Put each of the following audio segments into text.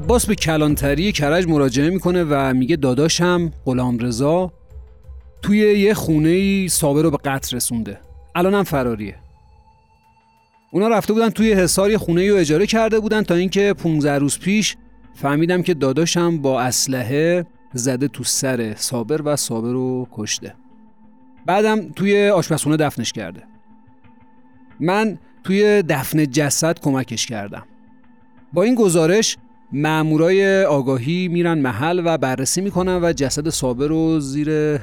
عباس به کلانتری کرج مراجعه می‌کنه و میگه داداشم غلام رضا توی یه خونه ای صابر رو به قتل رسونده. الانم فراریه اونا رفته بودن توی حصار یه خونه رو اجاره کرده بودن تا اینکه 15 روز پیش فهمیدم که داداشم با اسلحه زده تو سر صابر و صابر رو کشته. بعدم توی آشپزخونه دفنش کرده. من توی دفن جسد کمکش کردم. با این گزارش مامورای آگاهی میرن محل و بررسی می‌کنن و جسد صابر رو زیر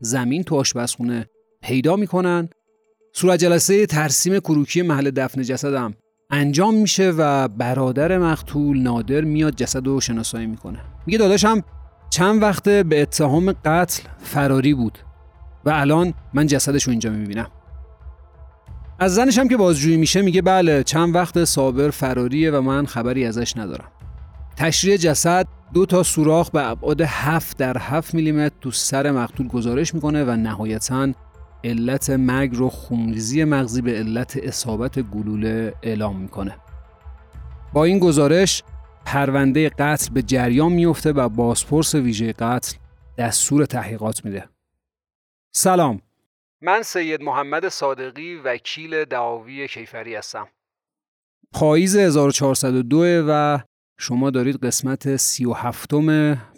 زمین تو آشپزخونه پیدا می‌کنن. صورت جلسه ترسیم کروکی محل دفن جسدم انجام میشه و برادر مقتول نادر میاد جسد رو شناسایی می‌کنه. میگه داداشم چند وقته به اتهام قتل فراری بود و الان من جسدش رو اینجا می‌بینم. از زنش هم که بازجویی میشه میگه بله چند وقت صابر فراریه و من خبری ازش ندارم. تشریح جسد دو تا سوراخ به ابعاد 7 در 7 میلیمتر تو سر مقتول گزارش می‌کنه و نهایتا علت مرگ رو خونریزی مغزی به علت اصابت گلوله اعلام می‌کنه. با این گزارش پرونده قتل به جریان میفته و بازپرس ویژه قتل دستور تحقیقات میده. سلام. من سید محمد صادقی وکیل دعاوی کیفری هستم. پاییز 1402 و شما دارید قسمت 37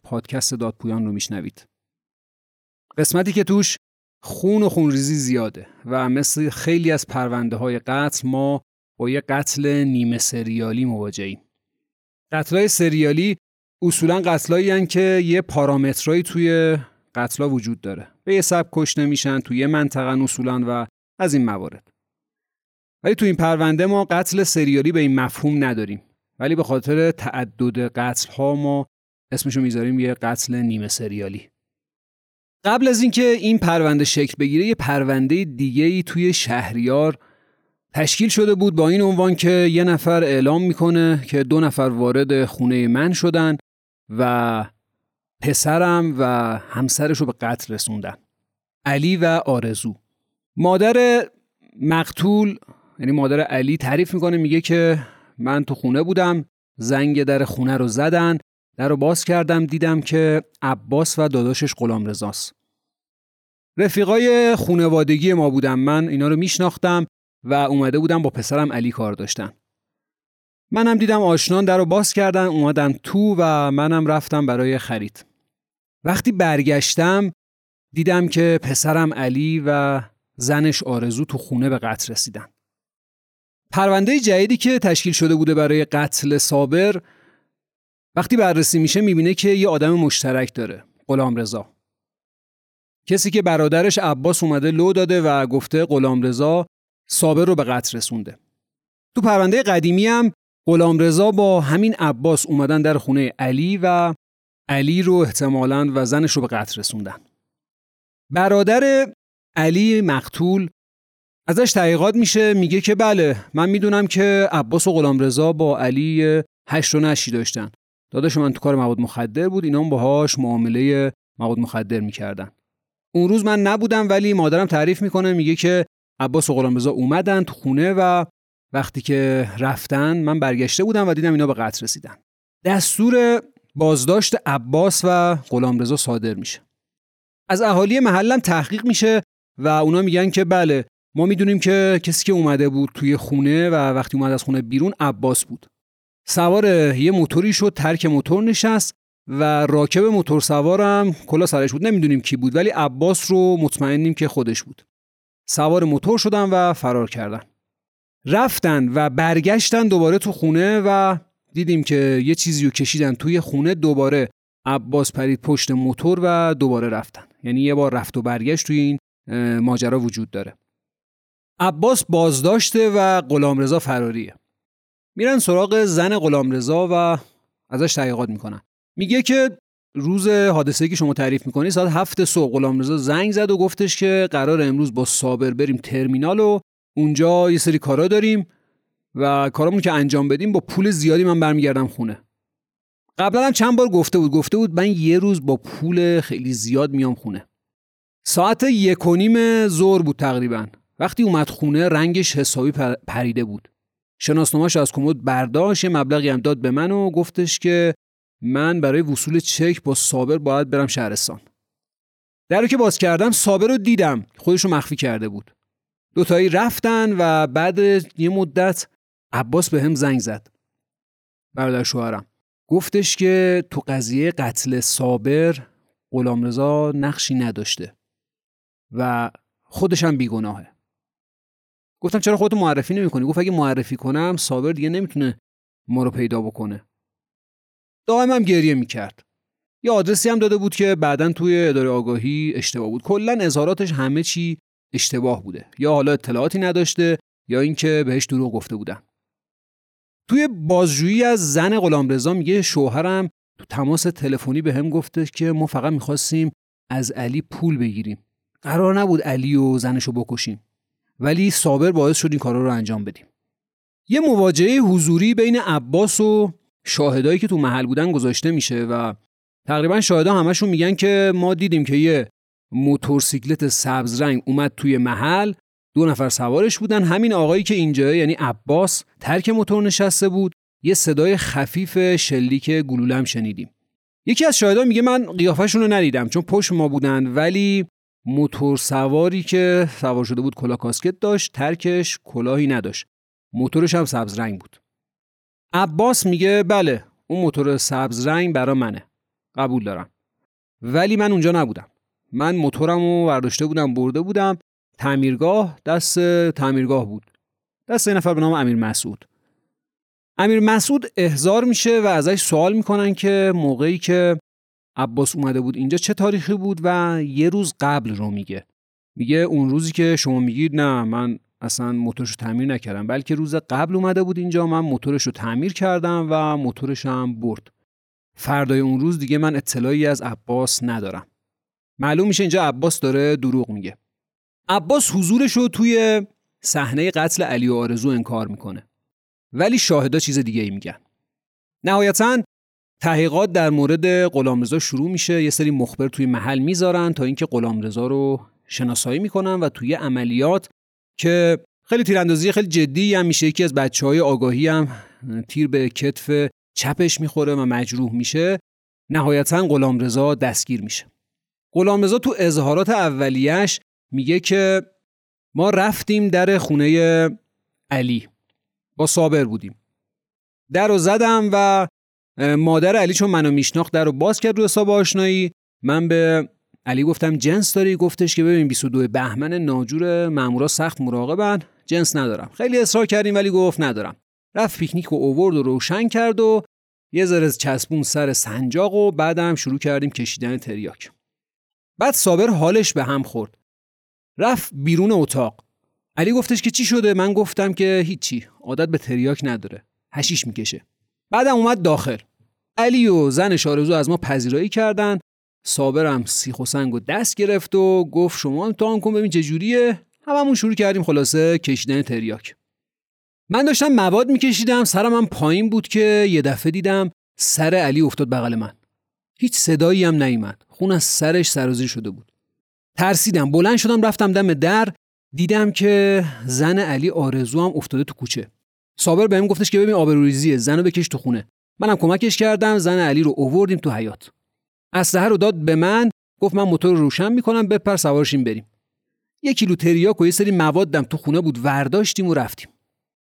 پادکست دادپویان رو میشنوید. قسمتی که توش خون و خونریزی زیاده و مثل خیلی از پرونده های قتل ما با یه قتل نیمه سریالی مواجهیم قتلای سریالی اصولا قتلایی که یه پارامترایی توی قتلا وجود داره. به یه سبک کشته میشن توی یه منطقه اصولا و از این موارد. ولی تو این پرونده ما قتل سریالی به این مفهوم نداریم. ولی به خاطر تعدد قتل ها ما اسمشو می‌ذاریم یه قتل نیمه سریالی. قبل از اینکه این پرونده شکل بگیره یه پرونده دیگه ای توی شهریار تشکیل شده بود با این عنوان که یه نفر اعلام می‌کنه که دو نفر وارد خونه من شدن و پسرم و همسرش رو به قتل رسوندن. علی و آرزو. مادر مقتول یعنی مادر علی تعریف می‌کنه میگه که من تو خونه بودم زنگ در خونه رو زدن در رو باز کردم دیدم که عباس و داداشش غلام رزاست رفیقای خونوادگی ما بودم. من اینا رو میشناختم و اومده بودم با پسرم علی کار داشتن. منم دیدم آشنان در رو باز کردن اومدن تو و منم رفتم برای خرید. وقتی برگشتم دیدم که پسرم علی و زنش آرزو تو خونه به قتل رسیدن. پرونده جدیدی که تشکیل شده بوده برای قتل صابر وقتی بررسی میشه می‌بینه که یه آدم مشترک داره غلام رضا. کسی که برادرش عباس اومده لو داده و گفته غلام رضا صابر رو به قتل رسونده. تو پرونده قدیمی هم غلام رضا با همین عباس اومدن در خونه علی و علی رو احتمالاً و زنش رو به قتل رسوندن. برادر علی مقتول ازش تحقیقات میشه میگه که بله من می‌دونم که عباس و غلام رضا با علی هشت و نشی داشتن. داداش من تو کار مواد مخدر بود اینا باهاش معامله مواد مخدر می‌کردن. اون روز من نبودم ولی مادرم تعریف می‌کنه میگه که عباس و غلامرضا اومدن تو خونه و وقتی که رفتن من برگشته بودم و دیدم اینا به قتل رسیدن. دستور بازداشت عباس و غلامرضا صادر میشه. از اهالی محلم تحقیق میشه و اونا میگن که بله ما می‌دونیم که کسی که اومده بود توی خونه و وقتی اومد از خونه بیرون عباس بود. سوار یه موتوری شد ترک موتور نشست و راکب موتور سوارم کلا سرش بود. نمی‌دونیم کی بود ولی عباس رو مطمئنیم که خودش بود. سوار موتور شدن و فرار کردن. رفتن و برگشتن دوباره تو خونه و دیدیم که یه چیزی رو کشیدن توی خونه دوباره عباس پرید پشت موتور و دوباره رفتن. یعنی یه بار رفت و برگشت توی این ماجرا وجود داره. عباس بازداشته و غلامرضا فراریه میرن سراغ زن غلامرضا و ازش تحقیقات می‌کنن. میگه که روز حادثه که شما تعریف می‌کنی ساعت هفت صبح غلامرضا زنگ زد و گفتش که قرار امروز با صابر بریم ترمینال و اونجا یه سری کارا داریم و کارامون که انجام بدیم با پول زیادی من برمیگردم خونه. قبلا هم چند بار گفته بود گفته بود من یه روز با پول خیلی زیاد میام خونه. ساعت یک و نیم زور بود تقریبا. وقتی اومد خونه رنگش حسابی پریده بود. شناسنامه‌اش از کمد برداشت یه مبلغی هم داد به من و گفتش که من برای وصول چک با صابر باید برم شهرستان. در رو که باز کردم صابر رو دیدم. خودش رو مخفی کرده بود. دوتایی رفتن و بعد یه مدت عباس به هم زنگ زد. برادر شوهرم. گفتش که تو قضیه قتل صابر غلامرضا نقشی نداشته و خودش هم بیگناهه. گفتم چرا خودتو معرفی نمی‌کنی؟ گفت اگه معرفی کنم صابر دیگه نمی‌تونه ما رو پیدا بکنه. دائم هم گریه می‌کرد. یه آدرسی هم داده بود که بعدا توی اداره آگاهی اشتباه بود. کلا اظهاراتش همه چی اشتباه بوده. یا حالا اطلاعاتی نداشته یا اینکه بهش دروغ گفته بودن. توی بازجویی از زن غلامرضا میگه شوهرم تو تماس تلفنی به هم گفته که ما فقط می‌خواستیم از علی پول بگیریم. قرار نبود علی و زنشو بکشیم. ولی صابر باعث شد این کارا رو انجام بدیم. یه مواجهه حضوری بین عباس و شاهدایی که تو محل بودن گذاشته میشه و تقریبا شاهدا همشون میگن که ما دیدیم که یه موتورسیکلت سبز رنگ اومد توی محل دو نفر سوارش بودن. همین آقایی که اینجا یعنی عباس ترک موتور نشسته بود. یه صدای خفیف شلیک گلولم شنیدیم. یکی از شاهدان میگه من قیافشون رو ندیدم چون پشت ما بودن ولی موتور سواری که سوار شده بود کلاه کاسکت داشت ترکش کلاهی نداشت. موتورش هم سبز رنگ بود. عباس میگه بله اون موتور سبز رنگ برا منه. قبول دارم. ولی من اونجا نبودم. من موتورم رو برداشته بودم برده بودم. تعمیرگاه دست تعمیرگاه بود. دست این نفر به نام امیر مسعود. امیر مسعود احضار میشه و ازش سوال می‌کنن که موقعی که عباس اومده بود اینجا. چه تاریخی بود و یه روز قبل رو میگه. میگه اون روزی که شما میگید نه من اصلا موتورش رو تعمیر نکردم بلکه روز قبل اومده بود اینجا من موتورش رو تعمیر کردم و موتورش هم برد. فردای اون روز دیگه من اطلاعی از عباس ندارم. معلوم میشه اینجا عباس داره دروغ میگه. عباس حضورش رو توی صحنه قتل علی و آرزو انکار می‌کنه. ولی شاهدا چیز دیگه ای میگن. نهایتا تحقیقات در مورد غلامرضا شروع میشه. یه سری مخبر توی محل می‌ذارن تا اینکه غلامرضا رو شناسایی می‌کنن و توی عملیات که خیلی تیراندازی خیلی جدی هم میشه. یکی از بچه های آگاهی هم تیر به کتف چپش می‌خوره و مجروح میشه. نهایتا غلامرضا دستگیر میشه. غلامرضا تو اظهارات اولیش میگه که ما رفتیم در خونه علی. با صابر بودیم. در رو زدم و مادر علی چون منو میشناخت در باز کرد رو حساب آشنایی. من به علی گفتم جنس داری؟ گفتش که ببین 22 بهمن ناجور مامورا سخت مراقبن. جنس ندارم. خیلی اصرار کردیم ولی گفت ندارم. رفت پیکنیک و اوورد و روشن کرد و یه ذره چسبون سر سنجاق و بعدم شروع کردیم کشیدن تریاک. بعد صابر حالش به هم خورد. رفت بیرون اتاق. علی گفتش که چی شده؟ من گفتم که هیچی. عادت به تریاک نداره. هشیش می‌کشه. بعدم اومد داخل. علی و زنش آرزو از ما پذیرایی کردن. صابرم سیخ و سنگ و دست گرفت و گفت شما امتحان کن ببین چجوریه هممون شروع کردیم خلاصه کشیدن تریاک. من داشتم مواد میکشیدم سرم هم پایین بود که یه دفعه دیدم سر علی افتاد بغل من. هیچ صدایی هم نیومد. خون از سرش سرازیر شده بود. ترسیدم. بلند شدم رفتم دم در. دیدم که زن علی آرزو هم افتاده تو کوچه. صابر بهم گفتش که ببین آبروریزیه زنو بکش تو خونه. منم کمکش کردم زن علی رو اووردیم تو حیات اسلحه رو داد به من گفت من موتور رو روشن می‌کنم بپر سوارشیم بریم. یه کیلو تریاک و یه سری موادم تو خونه بود ورداشتیم و رفتیم.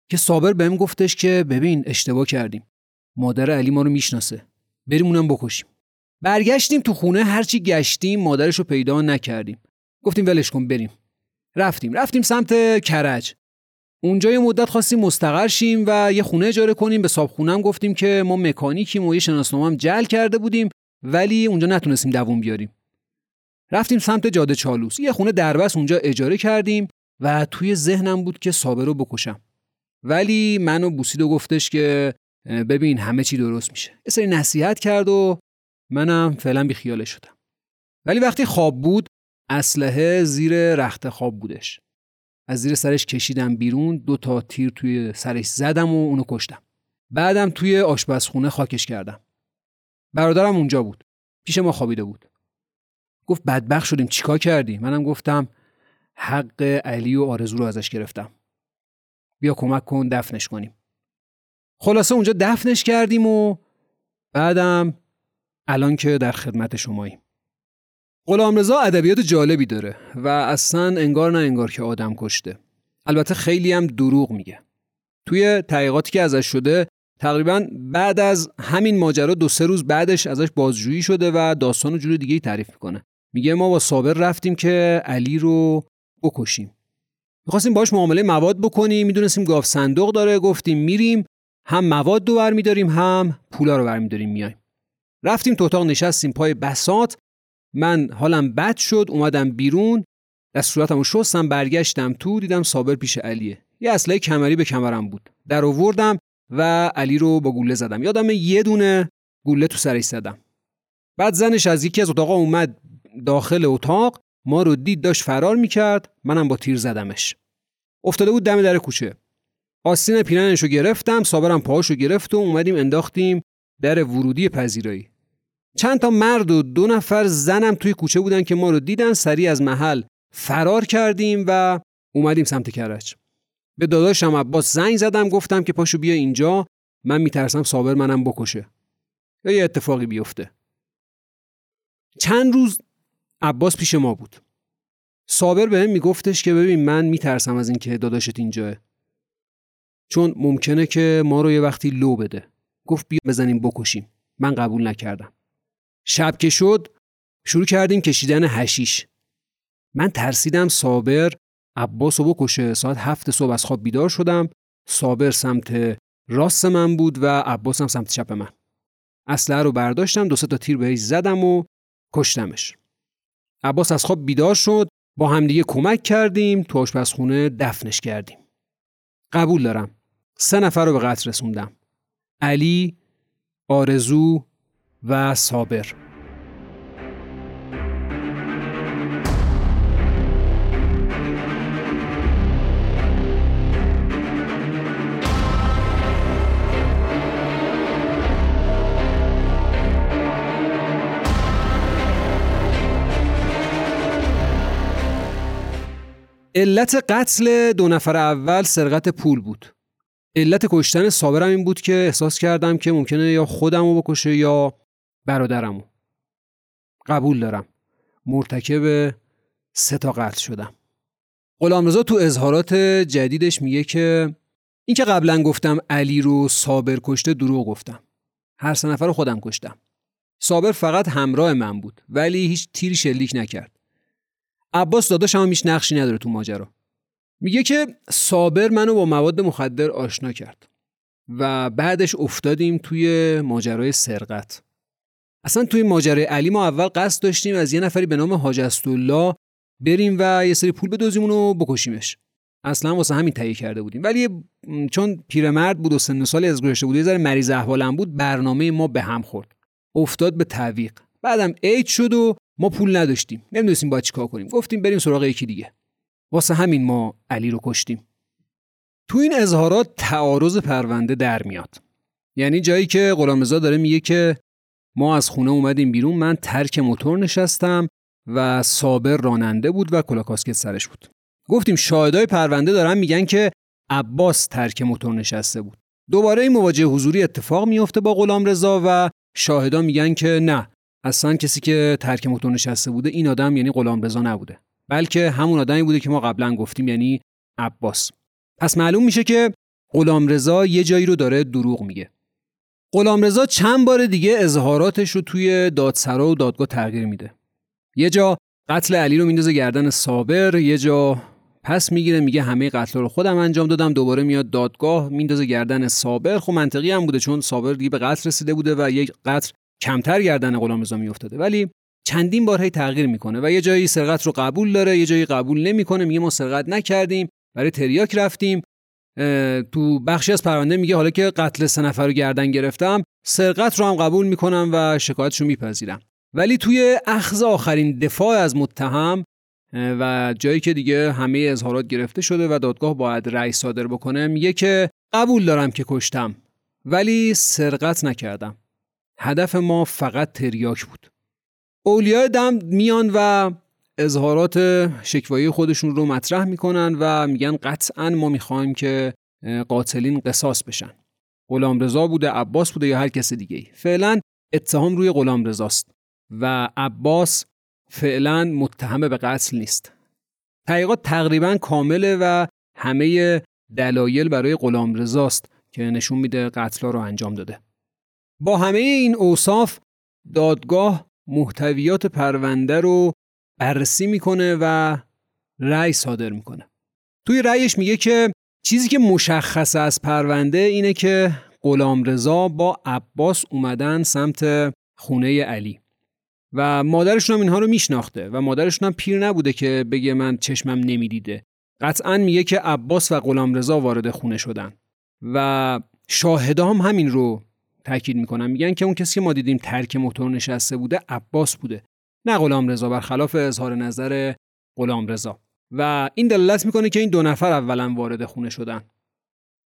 که صابر بهم گفتش که ببین اشتباه کردیم. مادر علی ما رو می‌شناسه. بریم اونم بکشیم. برگشتیم تو خونه هرچی گشتیم مادرش رو پیدا نکردیم. گفتیم ولش کن بریم. رفتیم. رفتیم سمت کرج. اونجا یه مدت خواستیم مستقر شیم و یه خونه اجاره کنیم. به صاحب خونم گفتیم که ما مکانیکیم و یه شناسنامه هم جل کرده بودیم ولی اونجا نتونستیم دووم بیاریم. رفتیم سمت جاده چالوس. یه خونه دربست اونجا اجاره کردیم و توی ذهنم بود که صابر رو بکشم. ولی منو بوسید و گفتش که ببین همه چی درست میشه. یه سری نصیحت کرد و منم فعلا بی خیاله شدم. ولی وقتی خواب بود اسلحه زیر رخت خواب بودش. از زیر سرش کشیدم بیرون دو تا تیر توی سرش زدم و اونو کشتم. بعدم توی آشپزخونه خاکش کردم. برادرم اونجا بود. پیش ما خوابیده بود. گفت بدبخ شدیم چیکار کردی؟ منم گفتم حق علی و آرزو رو ازش گرفتم. بیا کمک کن دفنش کنیم. خلاصه اونجا دفنش کردیم و بعدم الان که در خدمت شماییم. غلامرضا ادبیات جالبی داره و اصلا انگار نه انگار که آدم کشته. البته خیلی هم دروغ میگه. توی تحقیقاتی که ازش شده تقریبا بعد از همین ماجرا دو سه روز بعدش ازش بازجویی شده و داستان و جور دیگه تعریف می‌کنه. میگه ما با صابر رفتیم که علی رو بکشیم. می‌خواستیم باش معامله مواد بکنیم می‌دونستیم گاف صندوق داره گفتیم میریم هم مواد دو برمیداریم هم پولا رو برمیداریم میایم رفتیم تو اتاق نشستیم پای بسات من حالم بد شد اومدم بیرون دست صورتمو شستم برگشتم تو دیدم صابر پیش علیه. یه اسلحه کمری به کمرم بود. در آوردم و علی رو با گوله زدم. یادم یه دونه گوله تو سرش زدم. بعد زنش از یکی از اتاقا اومد داخل اتاق ما رو دید داشت فرار می‌کرد منم با تیر زدمش. افتاده بود دم در کوچه. آستین پیرنش رو گرفتم صابرم پاهاش رو گرفت و اومدیم انداختیم در ورودی پذیرایی. چند تا مرد و دو نفر زنم توی کوچه بودن که ما رو دیدن سریع از محل فرار کردیم و اومدیم سمت کرج. به داداشم عباس زنگ زدم گفتم که پاشو بیا اینجا من میترسم صابر منم بکشه. یا یه اتفاقی بیفته. چند روز عباس پیش ما بود. صابر بهم میگفتش که ببین من میترسم از اینکه داداشت اینجاه چون ممکنه که ما رو یه وقتی لو بده. گفت بیا بزنیم بکشیم. من قبول نکردم. شب که شد شروع کردیم کشیدن هشیش. من ترسیدم صابر عباس رو بکشه. ساعت هفت صبح از خواب بیدار شدم. صابر سمت راست من بود و عباس هم سمت چپ من. اسلحه رو برداشتم دو تا تیر بهش زدم و کشتمش. عباس از خواب بیدار شد با همدیگه کمک کردیم تو آشپزخونه دفنش کردیم. قبول دارم سه نفر رو به قتل رسوندم. علی آرزو و صابر. علت قتل دو نفر اول سرقت پول بود. علت کشتن صابرم این بود که احساس کردم که ممکنه یا خودمو بکشه یا برادرمو. قبول دارم. مرتکب سه تا قتل شدم. غلامرضا تو اظهارات جدیدش میگه که این که قبلا گفتم علی رو صابر کشته دروغ گفتم. هر سه نفر رو خودم کشتم. صابر فقط همراه من بود ولی هیچ تیری شلیک نکرد. عباس داداش هم هیچ نقشی نداره تو ماجرا. میگه که صابر منو با مواد مخدر آشنا کرد و بعدش افتادیم توی ماجرای سرقت. اصلا توی ماجرای علی ما اول قصد داشتیم از یه نفری به نام حاج الله بریم و یه سری پول بدوزیم و بکشیمش. اصلا واسه همین تهیه کرده بودیم. ولی چون پیرمرد بود و سن سالی از گذشته بود یه ذره مریض احوالم بود برنامه ما به هم خورد. افتاد به تعویق. بعدم عید شد و ما پول نداشتیم. نمی‌دونستیم باید چیکار کنیم. گفتیم بریم سراغ یکی دیگه. واسه همین ما علی رو کشتیم. تو این اظهارات تعارض پرونده در میاد. یعنی جایی که غلامرضا داره میگه که ما از خونه اومدیم بیرون من ترک موتور نشستم و صابر راننده بود و کلاکاسکت سرش بود. گفتیم شاهدای پرونده دارن میگن که عباس ترک موتور نشسته بود. دوباره این مواجه حضوری اتفاق میفته با غلامرضا و شاهدا میگن که نه اصلا کسی که ترک موتور نشسته بوده این آدم یعنی غلامرضا نبوده. بلکه همون آدمی بوده که ما قبلا گفتیم یعنی عباس. پس معلوم میشه که غلامرضا یه جایی رو داره دروغ میگه. غلامرضا چند بار دیگه اظهاراتش رو توی دادسرا و دادگاه تغییر میده. یه جا قتل علی رو میندازه گردن صابر یه جا پس می‌گیره میگه همه قتل رو خودم انجام دادم دوباره میاد دادگاه میندازه گردن صابر. خب منطقی هم بوده چون صابر دیگه به قتل رسیده بوده و یک قتل کمتر گردن غلامرضا میافتاده. ولی چندین بار هی تغییر می‌کنه و یه جایی سرقت رو قبول داره یه جایی قبول نمی‌کنه میگه ما سرقت نکردیم برای تریاک رفتیم. تو بخشی از پرونده میگه حالا که قتل سه نفر رو گردن گرفتم سرقت رو هم قبول می‌کنم و شکایتش رو میپذیرم. ولی توی اخذ آخرین دفاع از متهم و جایی که دیگه همه اظهارات گرفته شده و دادگاه باید رأی صادر بکنه میگه که قبول دارم که کشتم ولی سرقت نکردم. هدف ما فقط تریاک بود. اولیای دم میان و اظهارات شکوایی خودشون رو مطرح می‌کنن و میگن قطعا ما می‌خوایم که قاتلین قصاص بشن. غلامرضا بوده عباس بوده یا هر کس دیگه فعلا اتهام روی غلامرضاست و عباس فعلا متهم به قتل نیست. تحقیقات تقریبا کامله و همه دلایل برای غلامرضاست که نشون میده قتل رو انجام داده. با همه این اوصاف دادگاه محتویات پرونده رو بررسی می‌کنه و رأی صادر می‌کنه. توی رأیش میگه که چیزی که مشخص از پرونده اینه که غلامرضا با عباس اومدن سمت خونه علی و مادرشون هم اینها رو میشناخته و مادرشون هم پیر نبوده که بگه من چشمم نمی‌دیده. قطعا میگه که عباس و غلامرضا وارد خونه شدن و شاهدا هم همین رو تاکید می‌کنن. میگن که اون کسی که ما دیدیم ترک موتور نشسته بوده عباس بوده. نه غلامرضا برخلاف اظهار نظر غلامرضا و این دلالت می‌کنه که این دو نفر اولا وارد خونه شدن.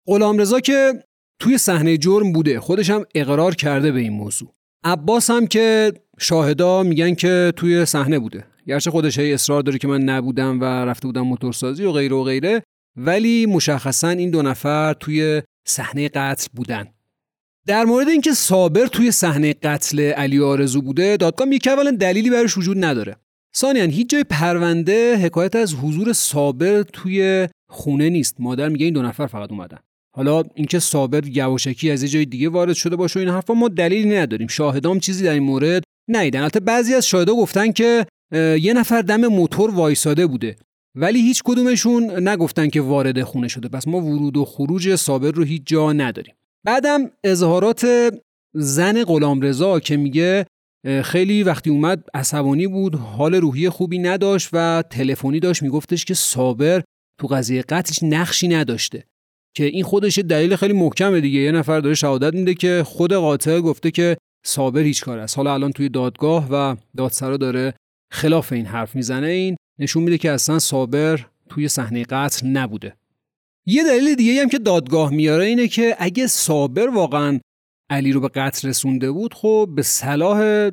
غلامرضا که توی صحنه جرم بوده خودش هم اقرار کرده به این موضوع. عباس هم که شاهدا میگن که توی صحنه بوده. گرچه خودش هی اصرار داره که من نبودم و رفته بودم موتورسازی و غیره و غیره ولی مشخصا این دو نفر توی صحنه قتل بودن. در مورد اینکه صابر توی صحنه قتل علی آرزو بوده دادگاه که اولا دلیلی براش وجود نداره. ثانیا هیچ جای پرونده حکایت از حضور صابر توی خونه نیست. مادر میگه این دو نفر فقط اومدن. حالا اینکه صابر یواشکی از یه جای دیگه وارد شده باشه این حرفا ما دلیلی نداریم. شاهدام چیزی در این مورد نیدن البته بعضی از شاهدا گفتن که یه نفر دم موتور وایساده بوده. ولی هیچ کدومشون نگفتن که وارد خونه شده. پس ما ورود و خروج صابر رو هیچ جا نداریم. بعدم اظهارات زن غلامرضا که میگه خیلی وقتی اومد عصبانی بود حال روحی خوبی نداشت و تلفنی داشت میگفتش که صابر تو قضیه قتلش نقشی نداشته. که این خودش دلیل خیلی محکمه دیگه. یه نفر داره شهادت میده که خود قاتل گفته که صابر هیچ کار است. حالا الان توی دادگاه و دادسرا داره خلاف این حرف می‌زنه. این نشون میده که اصلا صابر توی صحنه قتل نبوده. یه دلیل دیگه هم که دادگاه میاره اینه که اگه صابر واقعا علی رو به قتل رسونده بود خب به صلاح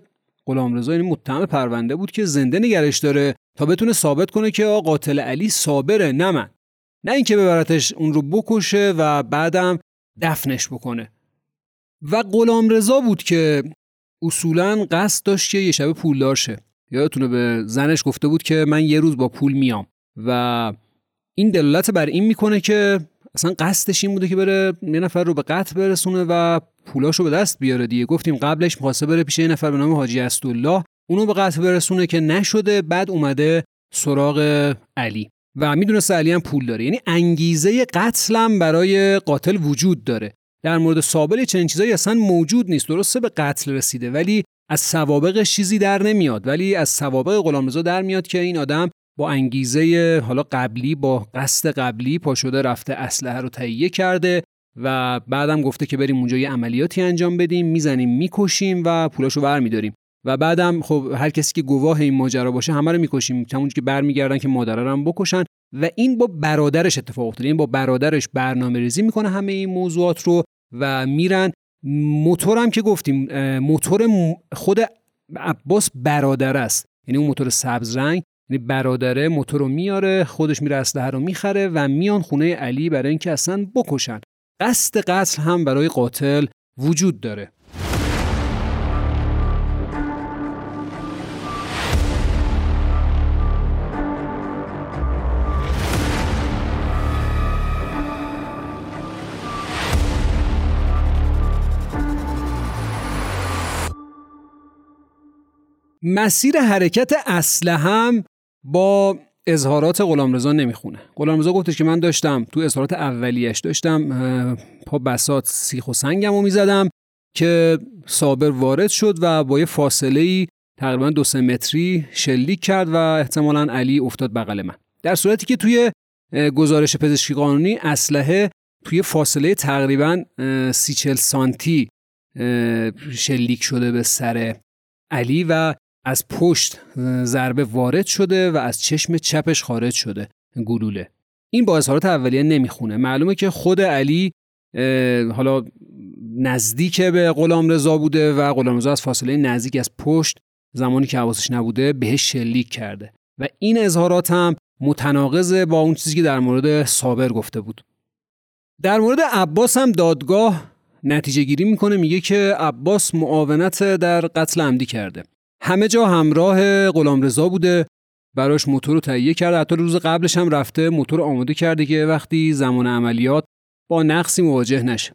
غلامرضا یعنی متهم پرونده بود که زنده نگرش داره تا بتونه ثابت کنه که قاتل علی صابره نه من. نه اینکه ببرتش اون رو بکشه و بعدم دفنش بکنه. و غلامرضا بود که اصولا قصد داشت که یه شب پولدار شه. یادتونه به زنش گفته بود که من یه روز با پول میام و این دلالت بر این می‌کنه که اصلا قصدش این بوده که بره یه نفر رو به قتل برسونه و پولاشو به دست بیاره دیگه. گفتیم قبلش می‌خواسته بره پیش یه نفر به نام حاجی اسدالله اونو به قتل برسونه که نشده بعد اومده سراغ علی. و می‌دونسته علی هم پول داره. یعنی انگیزه قتلم برای قاتل وجود داره. در مورد سابل چنین چیزایی اصلا موجود نیست. درسته به قتل رسیده ولی از سوابقش چیزی در نمیاد. ولی از سوابق غلامرضا در میاد که این آدم با انگیزه حالا قبلی با قصد قبلی پا شده رفته اسلحه رو تهیه کرده و بعدم گفته که بریم اونجا یه عملیاتی انجام بدیم می‌زنیم می‌کشیم و پولاشو برمیداریم. و بعدم خب هر کسی که گواه این ماجرا باشه همه رو می‌کشیم همونجوری که برمیگردن که مادره هم بکشن. و این با برادرش اتفاق افتاده این با برادرش برنامه ریزی می‌کنه همه این موضوعات رو و میرن. موتورم که گفتیم موتور خود عباس برادر است. یعنی اون موتور سبز رنگ یعنی برادره موتور رو میاره خودش میره اسلحه رو می‌خره و میان خونه علی برای اینکه اصلا بکشن. قصد قتل هم برای قاتل وجود داره. مسیر حرکت اسلحه هم با اظهارات غلامرضا نمی‌خونه. غلامرضا گفتش که من داشتم تو اظهارات اولیش داشتم پا بسات سیخ و سنگم رو می‌زدم که صابر وارد شد و با یه فاصله ای تقریبا دو سه متری شلیک کرد و احتمالا علی افتاد بغل من. در صورتی که توی گزارش پزشکی قانونی اسلحه توی فاصله تقریبا سی چل سانتی شلیک شده به سر علی و از پشت ضربه وارد شده و از چشم چپش خارج شده. گلوله. این با اظهارات اولیه نمی‌خونه. معلومه که خود علی حالا نزدیک به غلام رضا بوده و غلام رضا از فاصله نزدیک از پشت زمانی که حواسش نبوده بهش شلیک کرده. و این اظهارات هم متناقض با اون چیزی که در مورد صابر گفته بود. در مورد عباس هم دادگاه نتیجه گیری می‌کنه. میگه که عباس معاونت در قتل عمدی کرده. همه جا همراه غلامرضا بوده. براش موتور رو تهیه کرده حتی روز قبلش هم رفته موتور آماده کرده که وقتی زمان عملیات با نقصی مواجه نشه.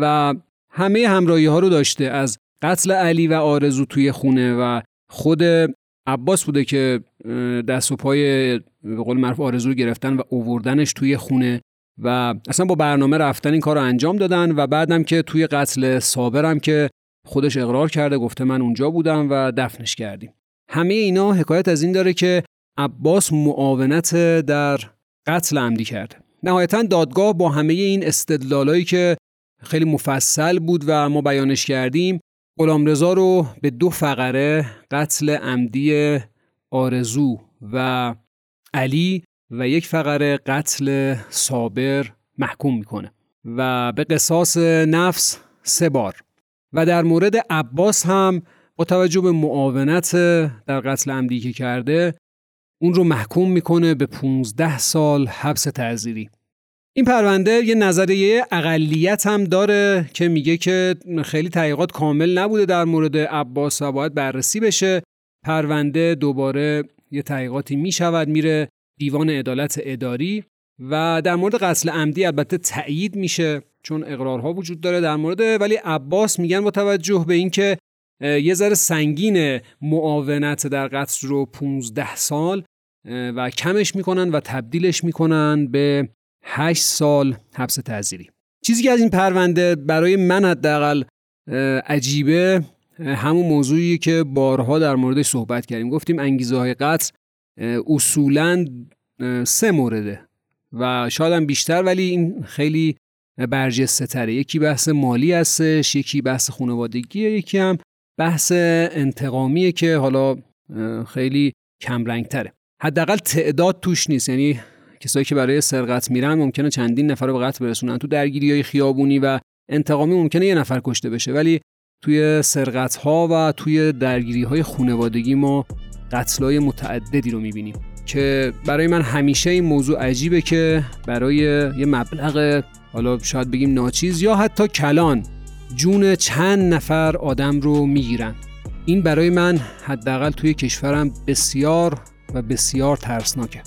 و همه همراهی ها رو داشته. از قتل علی و آرزو توی خونه و خود عباس بوده که دست و پای به قول معروف آرزو رو گرفتن و اووردنش توی خونه و اصلا با برنامه رفتن این کار رو انجام دادن و بعدم که توی قتل صابرم که خودش اقرار کرده گفته من اونجا بودم و دفنش کردیم. همه اینا حکایت از این داره که عباس معاونت در قتل عمدی کرده. نهایتا دادگاه با همه این استدلالایی که خیلی مفصل بود و ما بیانش کردیم غلامرضا رو به دو فقره قتل عمدی آرزو و علی و یک فقره قتل صابر محکوم می‌کنه. و به قصاص نفس سه بار. و در مورد عباس هم با توجه به معاونت در قتل عمدی که کرده اون رو محکوم می‌کنه به 15 سال حبس تعذیری. این پرونده یه نظریه اقلیت هم داره که میگه که خیلی تحقیقات کامل نبوده در مورد عباس و باید بررسی بشه. پرونده دوباره یه تحقیقاتی می‌شود میره دیوان عدالت اداری و در مورد قتل عمدی البته تایید میشه. چون اقرارها وجود داره در مورد ولی عباس میگن با توجه به اینکه یه ذره سنگین معاونت در قتل رو 15 سال و کمش می‌کنن و تبدیلش می‌کنن به 8 سال حبس تعزیری چیزی که از این پرونده برای من حداقل عجیبه همون موضوعی که بارها در موردش صحبت کردیم. گفتیم انگیزه های قتل اصولا سه مورده و شاید هم بیشتر ولی این خیلی برجسته تره یکی بحث مالی هستش یکی بحث خانوادگیه یکی هم بحث انتقامیه که حالا خیلی کم تره حداقل تعداد توش نیست. یعنی کسایی که برای سرقت میرن ممکنه چندین نفر رو به قتل برسونن. تو درگیری های خیابونی و انتقامی ممکنه یه نفر کشته بشه. ولی توی سرقت ها و توی درگیری های خانوادگی ما قتل های متعددی رو می‌بینیم. که برای من همیشه این موضوع عجیبه که برای یه مبلغ حالا شاید بگیم ناچیز یا حتی کلان جون چند نفر آدم رو می‌گیرن. این برای من حداقل توی کشورم بسیار و بسیار ترسناکه.